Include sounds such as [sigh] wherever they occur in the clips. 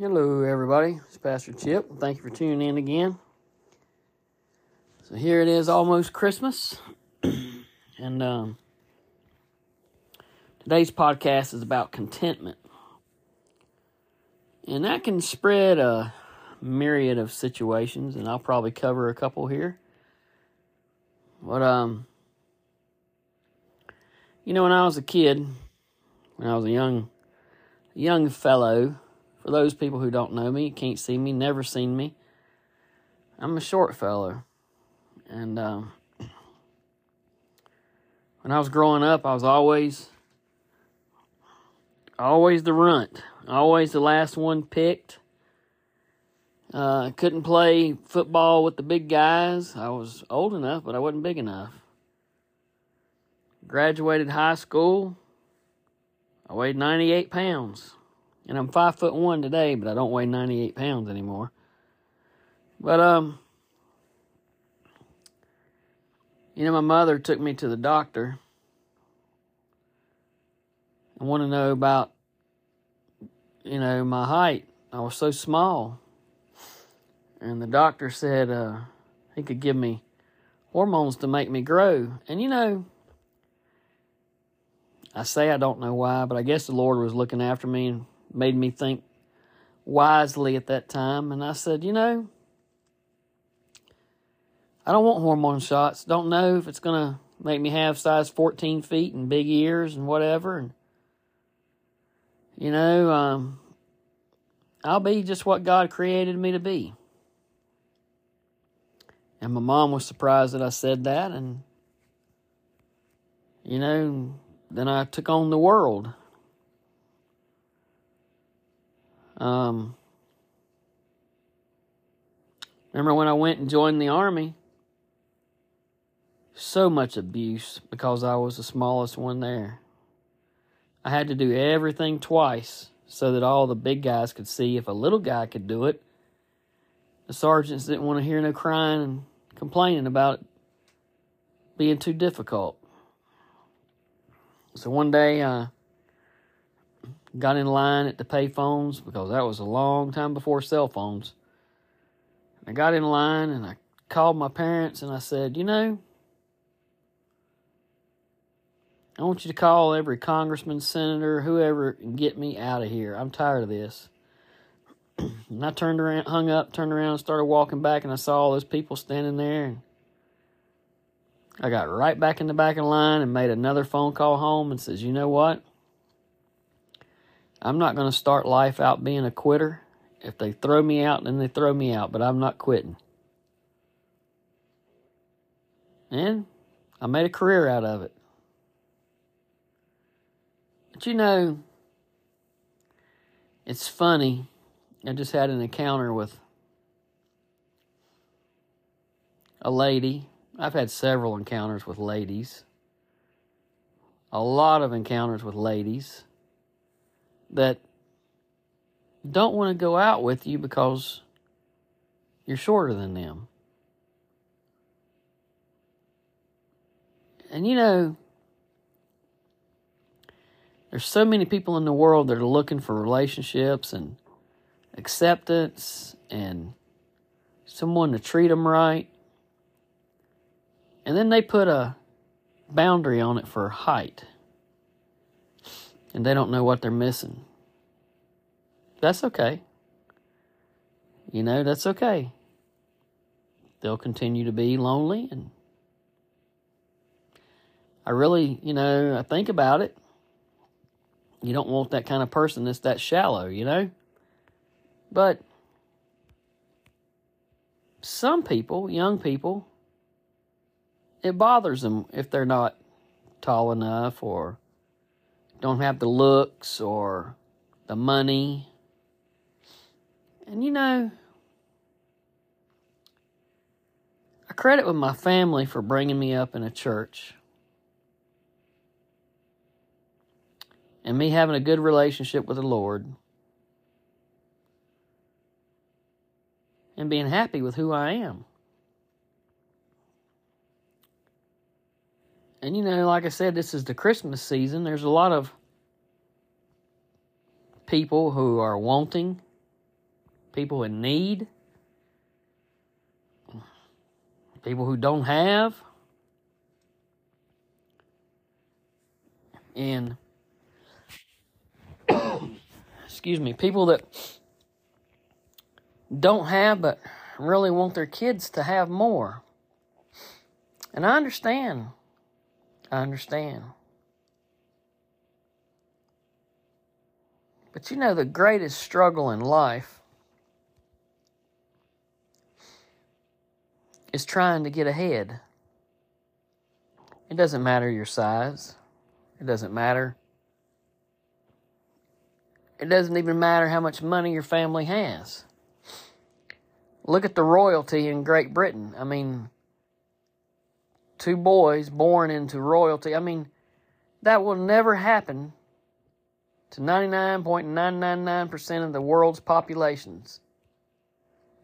Hello, everybody. It's Pastor Chip. Thank you for tuning in again. So here it is, almost Christmas, [clears throat] and um, today's podcast is about contentment, and that can spread a myriad of situations, and I'll probably cover a couple here. But um, you know, when I was a kid, when I was a young young fellow for those people who don't know me, can't see me, never seen me, I'm a short fellow. And um, when I was growing up, I was always, always the runt, always the last one picked. Uh, couldn't play football with the big guys. I was old enough, but I wasn't big enough. Graduated high school. I weighed 98 pounds. And I'm five foot one today, but I don't weigh 98 pounds anymore. But, um, you know, my mother took me to the doctor. I want to know about, you know, my height. I was so small. And the doctor said uh, he could give me hormones to make me grow. And, you know, I say I don't know why, but I guess the Lord was looking after me and made me think wisely at that time. And I said, you know, I don't want hormone shots. Don't know if it's going to make me have size 14 feet and big ears and whatever. And, you know, um, I'll be just what God created me to be. And my mom was surprised that I said that. And, you know, then I took on the world. Um, remember when I went and joined the army? So much abuse because I was the smallest one there. I had to do everything twice so that all the big guys could see if a little guy could do it. The sergeants didn't want to hear no crying and complaining about it being too difficult. So one day I got in line at the payphones because that was a long time before cell phones. I got in line and I called my parents and I said, You know, I want you to call every congressman, senator, whoever, and get me out of here. I'm tired of this. [clears throat] and I turned around, hung up, turned around, and started walking back, and I saw all those people standing there. And I got right back in the back of the line and made another phone call home and says, You know what? I'm not going to start life out being a quitter. If they throw me out, then they throw me out, but I'm not quitting. And I made a career out of it. But you know, it's funny. I just had an encounter with a lady. I've had several encounters with ladies. A lot of encounters with ladies that don't want to go out with you because you're shorter than them. And you know, there's so many people in the world that are looking for relationships and acceptance and someone to treat them right. And then they put a boundary on it for height. And they don't know what they're missing. That's okay. You know, that's okay. They'll continue to be lonely and I really, you know, I think about it. You don't want that kind of person that's that shallow, you know? But some people, young people, it bothers them if they're not tall enough or don't have the looks or the money. And you know, I credit with my family for bringing me up in a church. And me having a good relationship with the Lord. And being happy with who I am. And you know, like I said, this is the Christmas season. There's a lot of people who are wanting people in need, people who don't have. And [coughs] excuse me, people that don't have but really want their kids to have more. And I understand. I understand. But you know, the greatest struggle in life is trying to get ahead. It doesn't matter your size. It doesn't matter. It doesn't even matter how much money your family has. Look at the royalty in Great Britain. I mean, two boys born into royalty. I mean, that will never happen to 99.999% of the world's populations.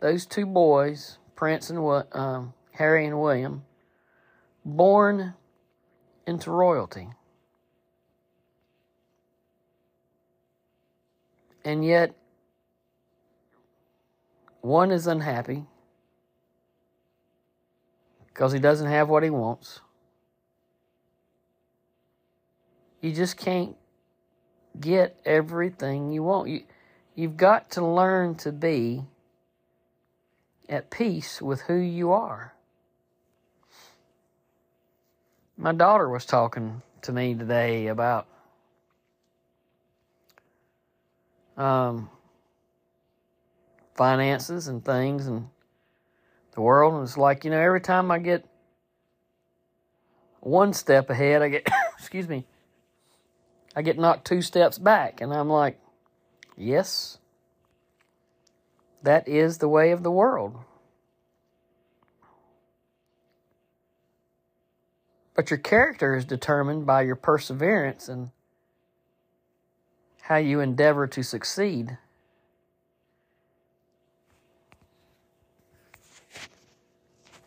Those two boys, Prince and um, Harry and William, born into royalty. And yet, one is unhappy because he doesn't have what he wants. You just can't get everything you want. You, you've got to learn to be at peace with who you are. My daughter was talking to me today about um, finances and things and the world. And it's like, you know, every time I get one step ahead, I get, [coughs] excuse me, I get knocked two steps back. And I'm like, yes, that is the way of the world. But your character is determined by your perseverance and how you endeavor to succeed.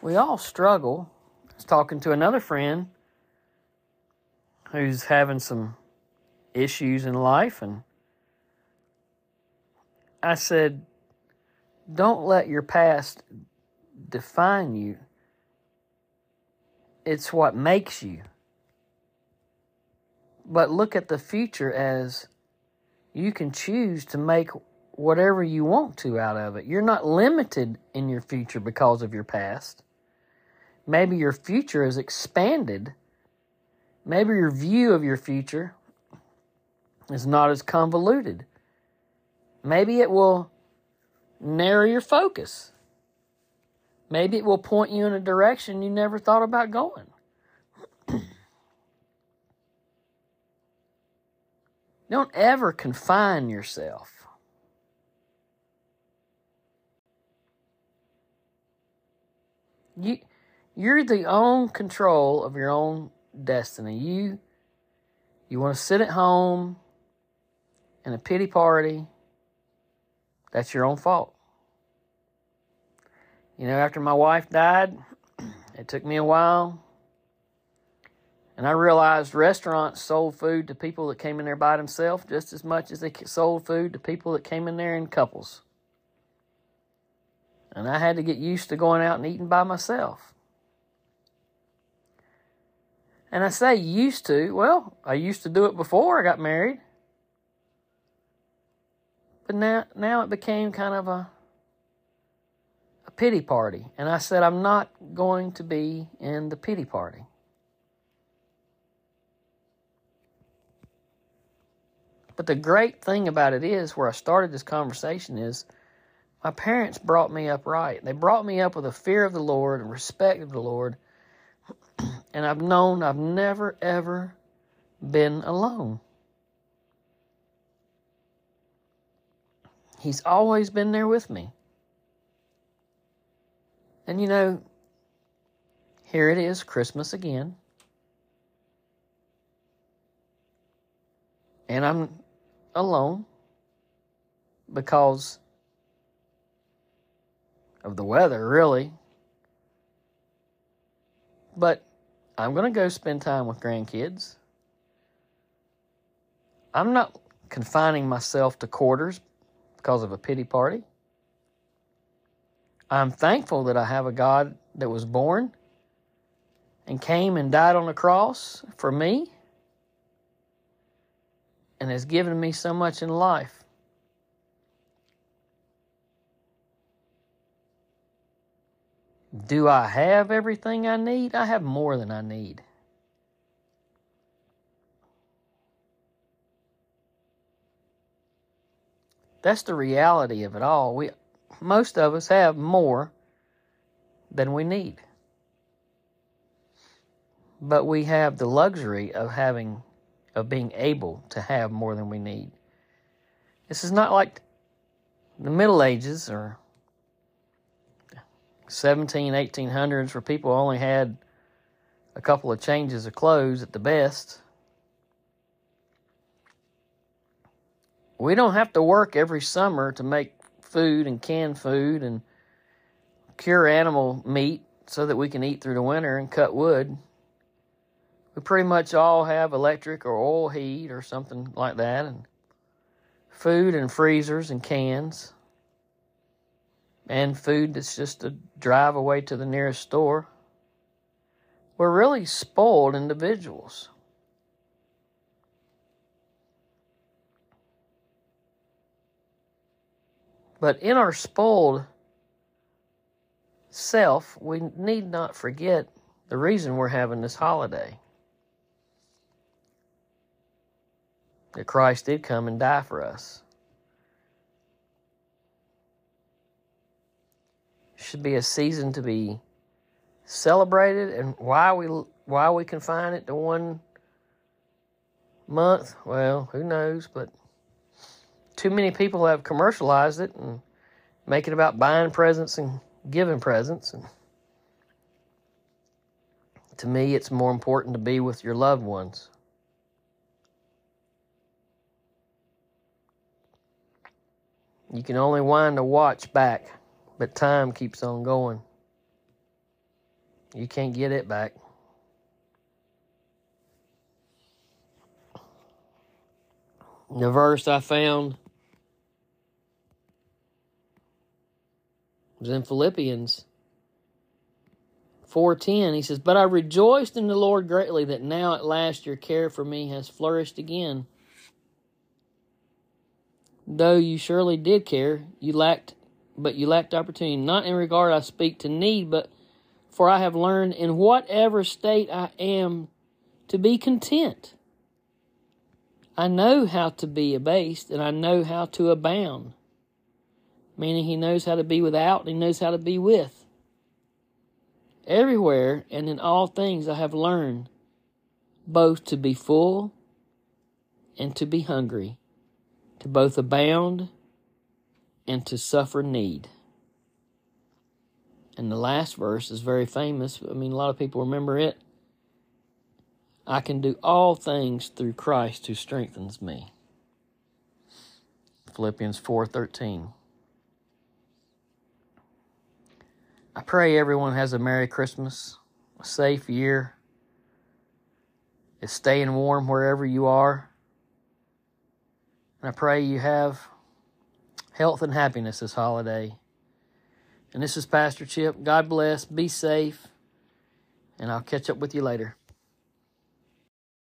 We all struggle. I was talking to another friend who's having some issues in life, and I said, Don't let your past define you, it's what makes you. But look at the future as you can choose to make whatever you want to out of it. You're not limited in your future because of your past. Maybe your future is expanded. Maybe your view of your future is not as convoluted. Maybe it will narrow your focus. Maybe it will point you in a direction you never thought about going. [clears throat] Don't ever confine yourself. You, you're the own control of your own destiny. You, you want to sit at home in a pity party. That's your own fault. You know, after my wife died, [clears throat] it took me a while and I realized restaurants sold food to people that came in there by themselves just as much as they sold food to people that came in there in couples. And I had to get used to going out and eating by myself. And I say used to, well, I used to do it before I got married. But now now it became kind of a a pity party. And I said I'm not going to be in the pity party. But the great thing about it is, where I started this conversation is, my parents brought me up right. They brought me up with a fear of the Lord and respect of the Lord. And I've known I've never, ever been alone. He's always been there with me. And you know, here it is, Christmas again. And I'm alone because of the weather, really. But I'm going to go spend time with grandkids. I'm not confining myself to quarters because of a pity party. I'm thankful that I have a God that was born and came and died on the cross for me and has given me so much in life. Do I have everything I need? I have more than I need. That's the reality of it all. We most of us have more than we need. But we have the luxury of having of being able to have more than we need. This is not like the Middle Ages or 17, 1800s where people only had a couple of changes of clothes at the best. We don't have to work every summer to make food and canned food and cure animal meat so that we can eat through the winter and cut wood. We pretty much all have electric or oil heat or something like that, and food and freezers and cans, and food that's just a drive away to the nearest store. We're really spoiled individuals. But in our spoiled self, we need not forget the reason we're having this holiday. That Christ did come and die for us. Should be a season to be celebrated and why we why we confine it to one month, well, who knows, but too many people have commercialized it and make it about buying presents and giving presents. And to me, it's more important to be with your loved ones. You can only wind a watch back, but time keeps on going. You can't get it back. The verse I found was in Philippians 4:10. He says, "But I rejoiced in the Lord greatly that now at last your care for me has flourished again. Though you surely did care, you lacked but you lacked opportunity. Not in regard I speak to need, but for I have learned in whatever state I am to be content. I know how to be abased, and I know how to abound meaning he knows how to be without and he knows how to be with. Everywhere and in all things I have learned both to be full and to be hungry, to both abound and to suffer need. And the last verse is very famous. I mean, a lot of people remember it. I can do all things through Christ who strengthens me. Philippians 4:13. I pray everyone has a Merry Christmas, a safe year, is staying warm wherever you are. And I pray you have health and happiness this holiday. And this is Pastor Chip. God bless. Be safe. And I'll catch up with you later.